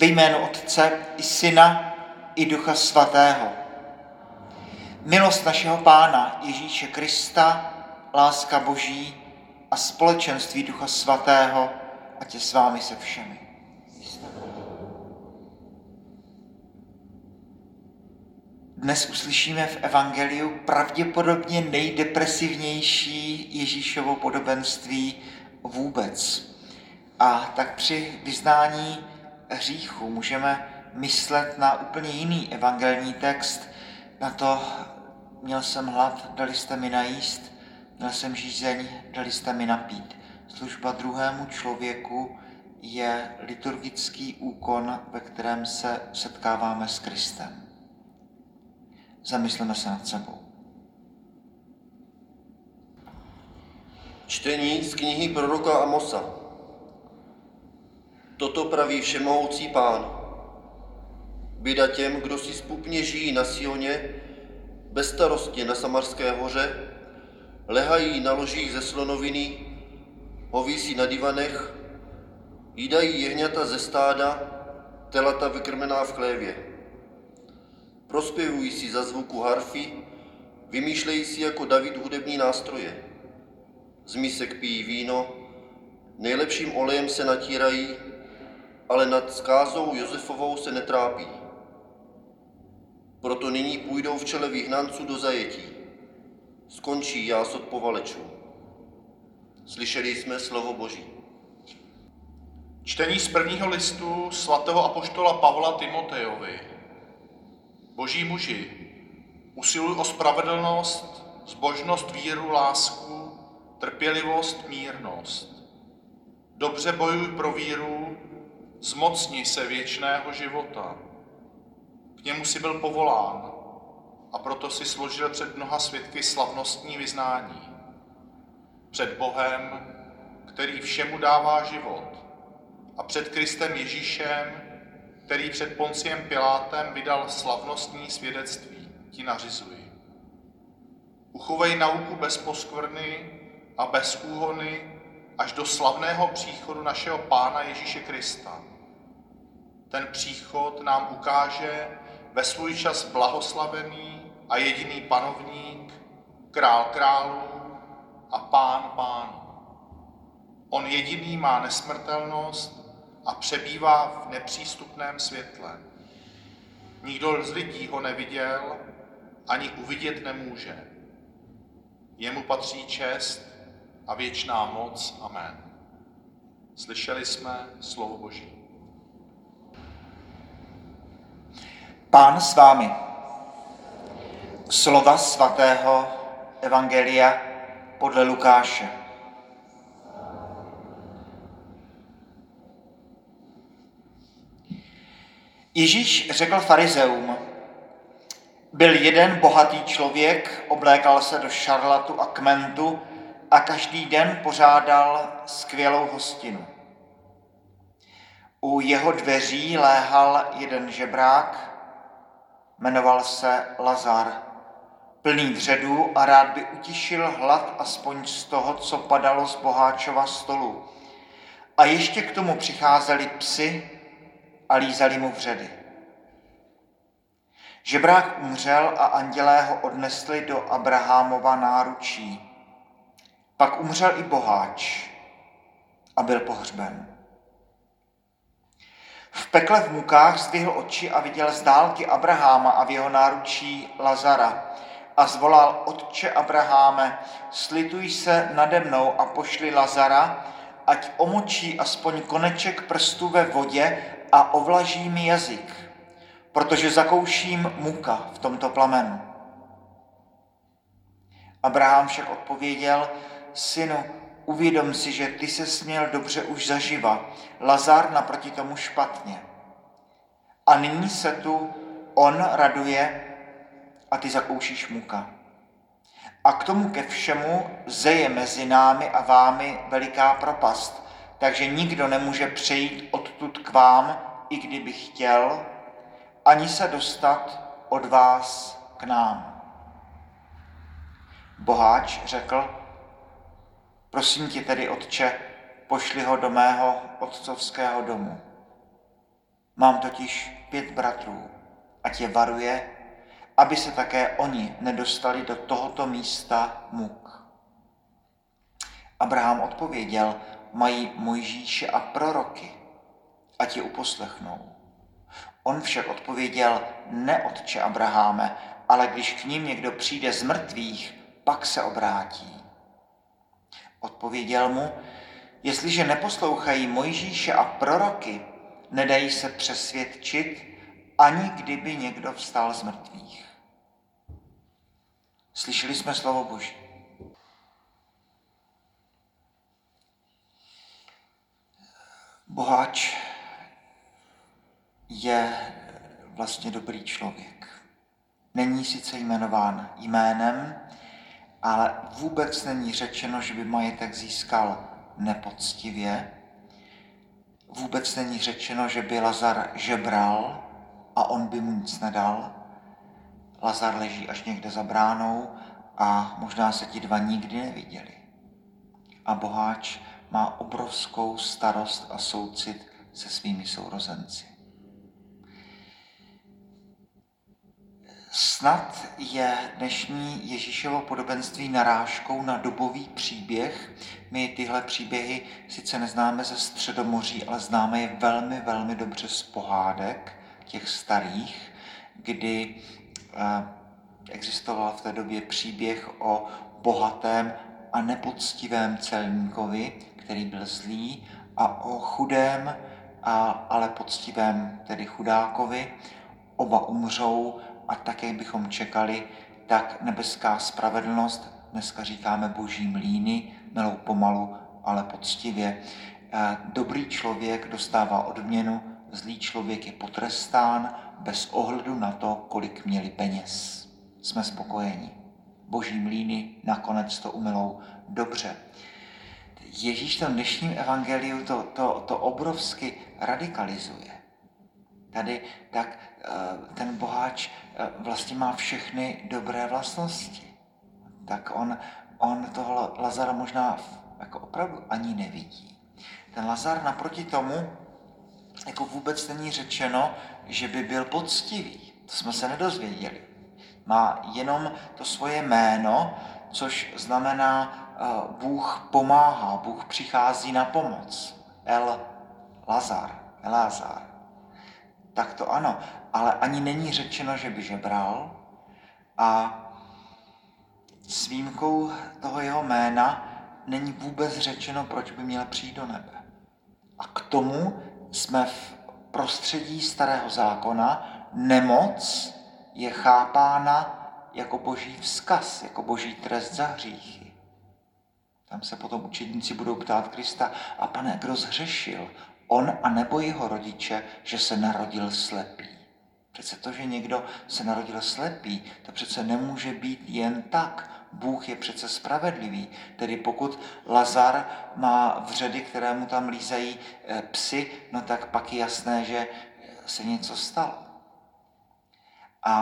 Ve jménu Otce i Syna i Ducha Svatého. Milost našeho Pána Ježíše Krista, láska Boží a společenství Ducha Svatého, ať je s vámi se všemi. Dnes uslyšíme v Evangeliu pravděpodobně nejdepresivnější Ježíšovo podobenství vůbec. A tak při vyznání hříchu můžeme myslet na úplně jiný evangelní text, na to měl jsem hlad, dali jste mi najíst, měl jsem žízeň, dali jste mi napít. Služba druhému člověku je liturgický úkon, ve kterém se setkáváme s Kristem. Zamysleme se nad sebou. Čtení z knihy proroka Amosa. Toto praví všemohoucí pán. Běda těm, kdo si spupně žijí na Sioně, bezstarostně na Samarské hoře, lehají na ložích ze slonoviny, hovísí na divanech, jídají jehňata ze stáda, telata vykrmená v chlévě. Prospěvují si za zvuku harfy, vymýšlejí si jako David hudební nástroje. Z misek pijí víno, nejlepším olejem se natírají, ale nad skázou Josefovou se netrápí. Proto nyní půjdou v čele vyhnanců do zajetí. Skončí jás od povalečů. Slyšeli jsme slovo Boží. Čtení z prvního listu svatého apoštola Pavla Timotejovi. Boží muži, usiluj o spravedlnost, zbožnost, víru, lásku, trpělivost, mírnost. Dobře bojuj pro víru, zmocni se věčného života. K němu si byl povolán a proto si složil před mnoha svědky slavnostní vyznání. Před Bohem, který všemu dává život, a před Kristem Ježíšem, který před Ponciem Pilátem vydal slavnostní svědectví, ti nařizuji. Uchovej nauku bez poskvrny a bez úhony až do slavného příchodu našeho Pána Ježíše Krista. Ten příchod nám ukáže ve svůj čas blahoslavený a jediný panovník, král králů a pán pánů. On jediný má nesmrtelnost a přebývá v nepřístupném světle. Nikdo z lidí ho neviděl, ani uvidět nemůže. Jemu patří čest a věčná moc. Amen. Slyšeli jsme slovo Boží. Pán s vámi. Slova svatého Evangelia podle Lukáše. Ježíš řekl farizeum, byl jeden bohatý člověk, oblékal se do šarlatu a kmentu a každý den pořádal skvělou hostinu. U jeho dveří léhal jeden žebrák, jmenoval se Lazar, plný dředů a rád by utišil hlad aspoň z toho, co padalo z boháčova stolu. A ještě k tomu přicházeli psy a lízali mu vředy. Žebrák umřel a andělé ho odnesli do Abrahámova náručí. Pak umřel i boháč a byl pohřben. V pekle v mukách zdvihl oči a viděl z dálky Abraháma a v jeho náručí Lazara a zvolal Otče Abraháme, slituj se nade mnou a pošli Lazara, ať omočí aspoň koneček prstu ve vodě a ovlaží mi jazyk, protože zakouším muka v tomto plamenu. Abraham však odpověděl, synu, uvědom si, že ty se směl dobře už zaživa, Lazar naproti tomu špatně. A nyní se tu on raduje a ty zakoušíš muka. A k tomu ke všemu zeje mezi námi a vámi veliká propast, takže nikdo nemůže přejít odtud k vám, i kdyby chtěl, ani se dostat od vás k nám. Boháč řekl, prosím tě tedy, otče, pošli ho do mého otcovského domu. Mám totiž pět bratrů a tě varuje, aby se také oni nedostali do tohoto místa muk. Abraham odpověděl, mají Mojžíše a proroky, a tě uposlechnou. On však odpověděl, ne otče Abraháme, ale když k ním někdo přijde z mrtvých, pak se obrátí. Odpověděl mu, jestliže neposlouchají Mojžíše a proroky, nedají se přesvědčit, ani kdyby někdo vstal z mrtvých. Slyšeli jsme slovo Boží. Boháč je vlastně dobrý člověk. Není sice jmenován jménem, ale vůbec není řečeno, že by majetek získal nepoctivě. Vůbec není řečeno, že by Lazar žebral a on by mu nic nedal. Lazar leží až někde za bránou a možná se ti dva nikdy neviděli. A boháč má obrovskou starost a soucit se svými sourozenci. Snad je dnešní Ježíšovo podobenství narážkou na dobový příběh. My tyhle příběhy sice neznáme ze Středomoří, ale známe je velmi, velmi dobře z pohádek těch starých, kdy eh, existoval v té době příběh o bohatém a nepoctivém celníkovi, který byl zlý, a o chudém, a, ale poctivém, tedy chudákovi. Oba umřou a tak, jak bychom čekali, tak nebeská spravedlnost, dneska říkáme boží mlíny, melou pomalu, ale poctivě. Eh, dobrý člověk dostává odměnu, zlý člověk je potrestán bez ohledu na to, kolik měli peněz. Jsme spokojeni. Boží mlíny nakonec to umilou dobře. Ježíš to dnešním evangeliu to, to, to obrovsky radikalizuje. Tady tak ten boháč eh, vlastně má všechny dobré vlastnosti. Tak on, on toho Lazara možná jako opravdu ani nevidí. Ten Lazar naproti tomu jako vůbec není řečeno, že by byl poctivý. To jsme se nedozvěděli. Má jenom to svoje jméno, což znamená eh, Bůh pomáhá, Bůh přichází na pomoc. El Lazar, Elázar. Tak to ano, ale ani není řečeno, že by žebral a s výjimkou toho jeho jména není vůbec řečeno, proč by měl přijít do nebe. A k tomu jsme v prostředí starého zákona, nemoc je chápána jako boží vzkaz, jako boží trest za hříchy. Tam se potom učedníci budou ptát Krista, a pane, kdo zhřešil? On a nebo jeho rodiče, že se narodil slepý. Přece to, že někdo se narodil slepý, to přece nemůže být jen tak. Bůh je přece spravedlivý. Tedy pokud Lazar má vředy, které mu tam lízají eh, psy, no tak pak je jasné, že se něco stalo. A,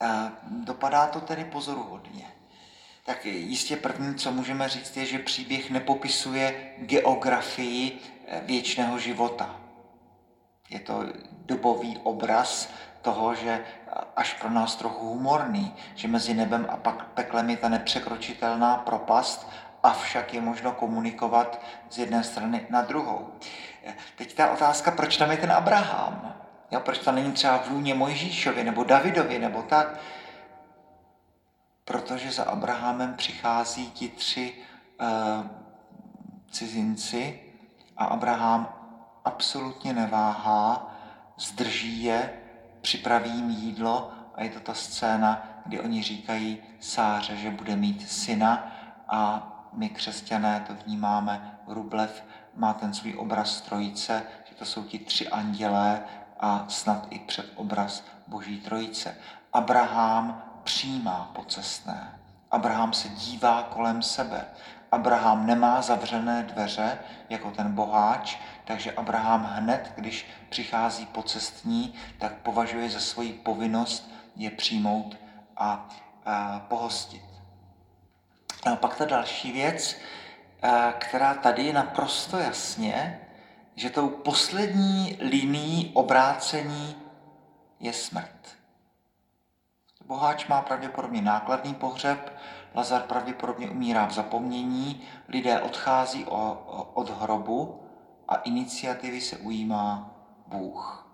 a dopadá to tedy pozoruhodně. Tak jistě první, co můžeme říct, je, že příběh nepopisuje geografii eh, věčného života. Je to dobový obraz toho, že až pro nás trochu humorný, že mezi nebem a pak peklem je ta nepřekročitelná propast, avšak je možno komunikovat z jedné strany na druhou. Teď ta otázka, proč tam je ten Abraham? Jo, proč tam není třeba v lůně Mojžíšovi nebo Davidovi nebo tak? Protože za Abrahamem přichází ti tři uh, cizinci a Abraham absolutně neváhá, zdrží je, připraví jim jídlo a je to ta scéna, kdy oni říkají Sáře, že bude mít syna a my křesťané to vnímáme, Rublev má ten svůj obraz trojice, že to jsou ti tři andělé a snad i před obraz Boží trojice. Abraham přijímá pocestné. Abraham se dívá kolem sebe. Abraham nemá zavřené dveře jako ten boháč, takže Abraham hned, když přichází pocestní, tak považuje za svoji povinnost je přijmout a, a pohostit. A pak ta další věc, která tady je naprosto jasně že tou poslední linií obrácení je smrt. Boháč má pravděpodobně nákladný pohřeb, Lazar pravděpodobně umírá v zapomnění, lidé odchází o, o, od hrobu a iniciativy se ujímá Bůh.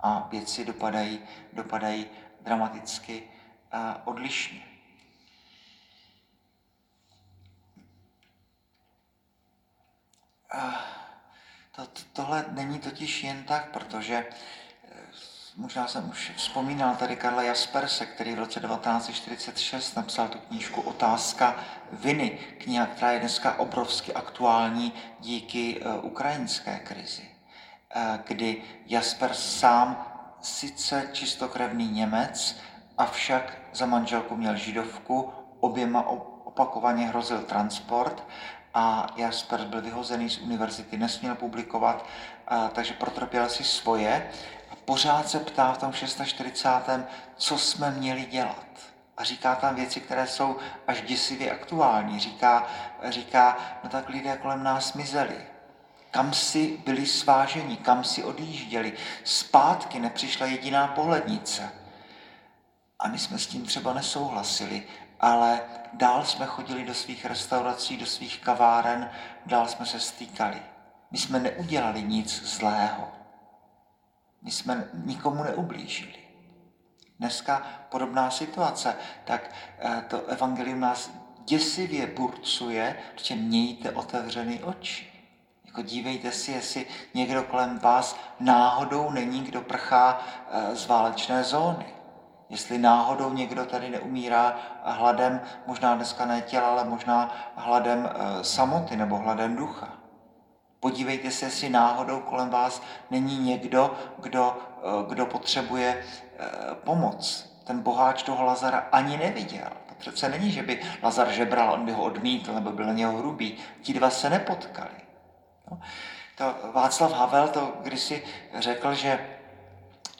A věci dopadají, dopadají dramaticky uh, odlišně. To, tohle není totiž jen tak, protože možná jsem už vzpomínal tady Karla Jasperse, který v roce 1946 napsal tu knížku Otázka viny, kniha, která je dneska obrovsky aktuální díky uh, ukrajinské krizi, uh, kdy Jaspers sám sice čistokrevný Němec, avšak za manželku měl židovku, oběma opakovaně hrozil transport a Jaspers byl vyhozený z univerzity, nesměl publikovat, uh, takže protrpěl si svoje pořád se ptá v tom 640. co jsme měli dělat. A říká tam věci, které jsou až děsivě aktuální. Říká, říká no tak lidé kolem nás mizeli. Kam si byli sváženi, kam si odjížděli. Zpátky nepřišla jediná pohlednice. A my jsme s tím třeba nesouhlasili, ale dál jsme chodili do svých restaurací, do svých kaváren, dál jsme se stýkali. My jsme neudělali nic zlého. My jsme nikomu neublížili. Dneska podobná situace, tak eh, to evangelium nás děsivě burcuje, protože mějte otevřený oči. Jako dívejte si, jestli někdo kolem vás náhodou není, kdo prchá eh, z válečné zóny. Jestli náhodou někdo tady neumírá hladem, možná dneska ne těla, ale možná hladem eh, samoty nebo hladem ducha. Podívejte se, jestli náhodou kolem vás není někdo, kdo, eh, kdo potřebuje eh, pomoc. Ten boháč toho Lazara ani neviděl. To přece není, že by Lazar žebral, on by ho odmítl, nebo byl na něho hrubý. Ti dva se nepotkali. No. To Václav Havel to kdysi řekl, že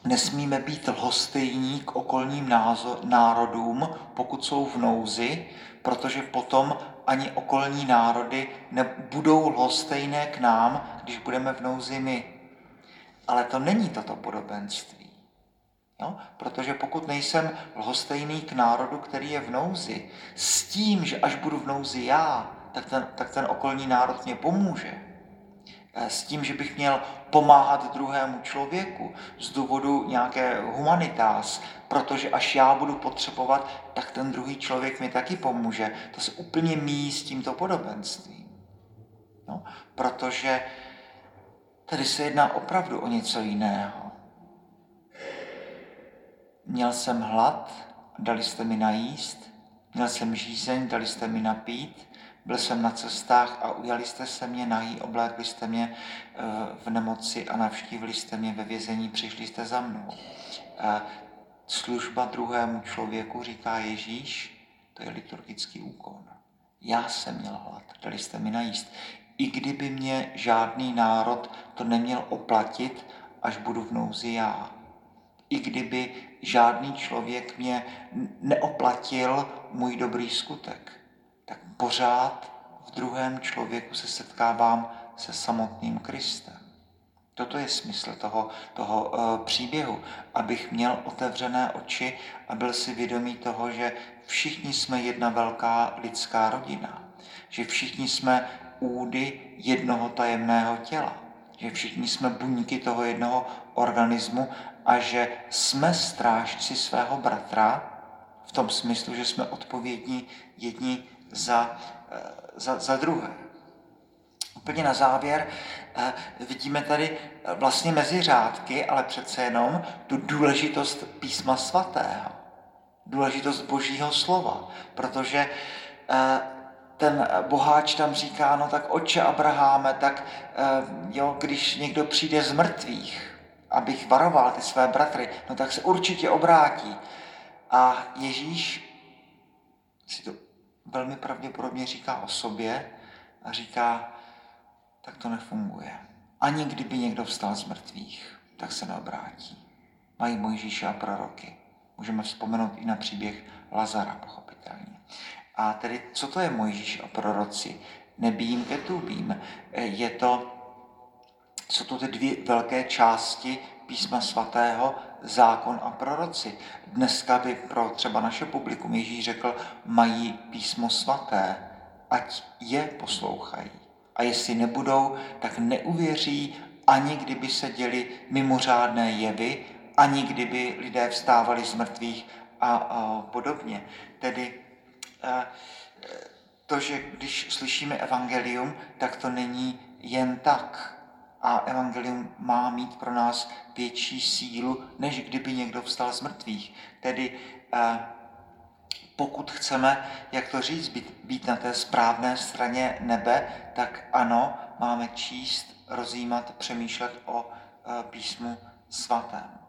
nesmíme být lhostejní k okolním národům, pokud jsou v nouzi, protože potom ani okolní národy nebudou lhostejné k nám, když budeme v nouzi my. Ale to není toto podobenství. Jo? Protože pokud nejsem lhostejný k národu, který je v nouzi, s tím, že až budu v nouzi já, tak ten, tak ten okolní národ mě pomůže, s tím, že bych měl pomáhat druhému člověku z důvodu nějaké humanitás, protože až já budu potřebovat, tak ten druhý člověk mi taky pomůže. To se úplně míjí s tímto podobenstvím. No, protože tady se jedná opravdu o něco jiného. Měl jsem hlad, dali jste mi najíst, měl jsem žízeň, dali jste mi napít, byl jsem na cestách a ujali jste se mě nahý, oblékli jste mě eh, v nemoci a navštívili jste mě ve vězení, přišli jste za mnou. Služba druhému člověku, říká Ježíš, to je liturgický úkon. Já jsem měl hlad, dali jste mi najíst. I kdyby mě žádný národ to neměl oplatit, až budu v nouzi já. I kdyby žádný člověk mě neoplatil můj dobrý skutek tak pořád v druhém člověku se setkávám se samotným Kristem. Toto je smysl toho, toho uh, příběhu, abych měl otevřené oči a byl si vědomý toho, že všichni jsme jedna velká lidská rodina, že všichni jsme údy jednoho tajemného těla, že všichni jsme buňky toho jednoho organismu a že jsme strážci svého bratra v tom smyslu, že jsme odpovědní jedni za, eh, za, za druhé. Úplně na závěr eh, vidíme tady eh, vlastně mezi řádky, ale přece jenom tu důležitost písma svatého, důležitost božího slova, protože ten boháč tam říká, no tak oče Abraháme, tak jo, když někdo přijde z mrtvých, abych varoval ty své bratry, no tak se určitě obrátí. A Ježíš si to velmi pravděpodobně říká o sobě a říká, tak to nefunguje. Ani kdyby někdo vstal z mrtvých, tak se neobrátí. Mají Mojžíše a proroky. Můžeme vzpomenout i na příběh Lazara, pochopitelně. A tedy, co to je Mojžíš a proroci? Nebým ketubím. Je to Jsou to ty dvě velké části písma svatého, zákon a proroci. Dneska by pro třeba naše publikum Ježíš řekl, mají písmo svaté, ať je poslouchají. A jestli nebudou, tak neuvěří, ani kdyby se děli mimořádné jevy, ani kdyby lidé vstávali z mrtvých a, a podobně. Tedy a, to, že když slyšíme evangelium, tak to není jen tak. A evangelium má mít pro nás větší sílu, než kdyby někdo vstal z mrtvých. Tedy pokud chceme, jak to říct, být, být na té správné straně nebe, tak ano, máme číst, rozjímat, přemýšlet o písmu svatém.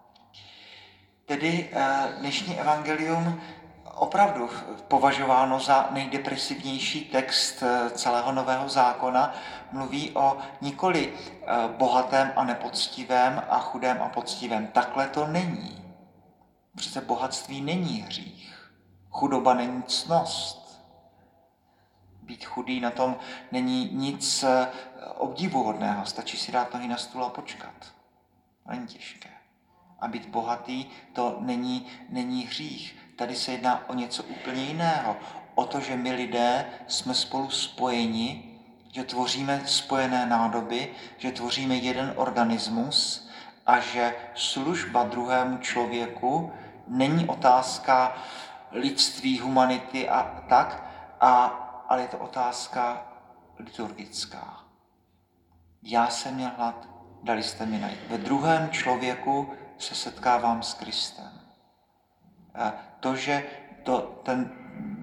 Tedy dnešní evangelium opravdu považováno za nejdepresivnější text eh, celého Nového zákona, mluví o nikoli eh, bohatém a nepoctivém a chudém a poctivém. Takhle to není. Přece bohatství není hřích. Chudoba není cnost. Být chudý na tom není nic eh, obdivuhodného. Stačí si dát nohy na stůl a počkat. Není těžké. A být bohatý to není, není hřích. Tady se jedná o něco úplně jiného. O to, že my lidé jsme spolu spojeni, že tvoříme spojené nádoby, že tvoříme jeden organismus a že služba druhému člověku není otázka lidství, humanity a tak, a, ale je to otázka liturgická. Já jsem měl hlad, dali jste mi najít. Ve druhém člověku se setkávám s Kristem. To, že to, ten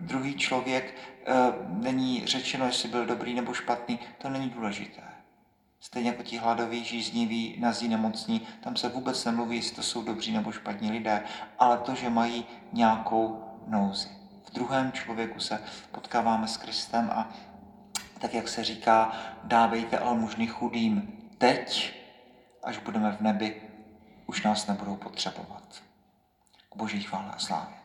druhý člověk e, není řečeno, jestli byl dobrý nebo špatný, to není důležité. Stejně jako ti hladoví, žízniví, nazí nemocní, tam se vůbec nemluví, jestli to jsou dobří nebo špatní lidé, ale to, že mají nějakou nouzi. V druhém člověku se potkáváme s Kristem a tak, jak se říká, dávejte almužny chudým teď, až budeme v nebi, už nás nebudou potřebovat. K boží chvále a slávě.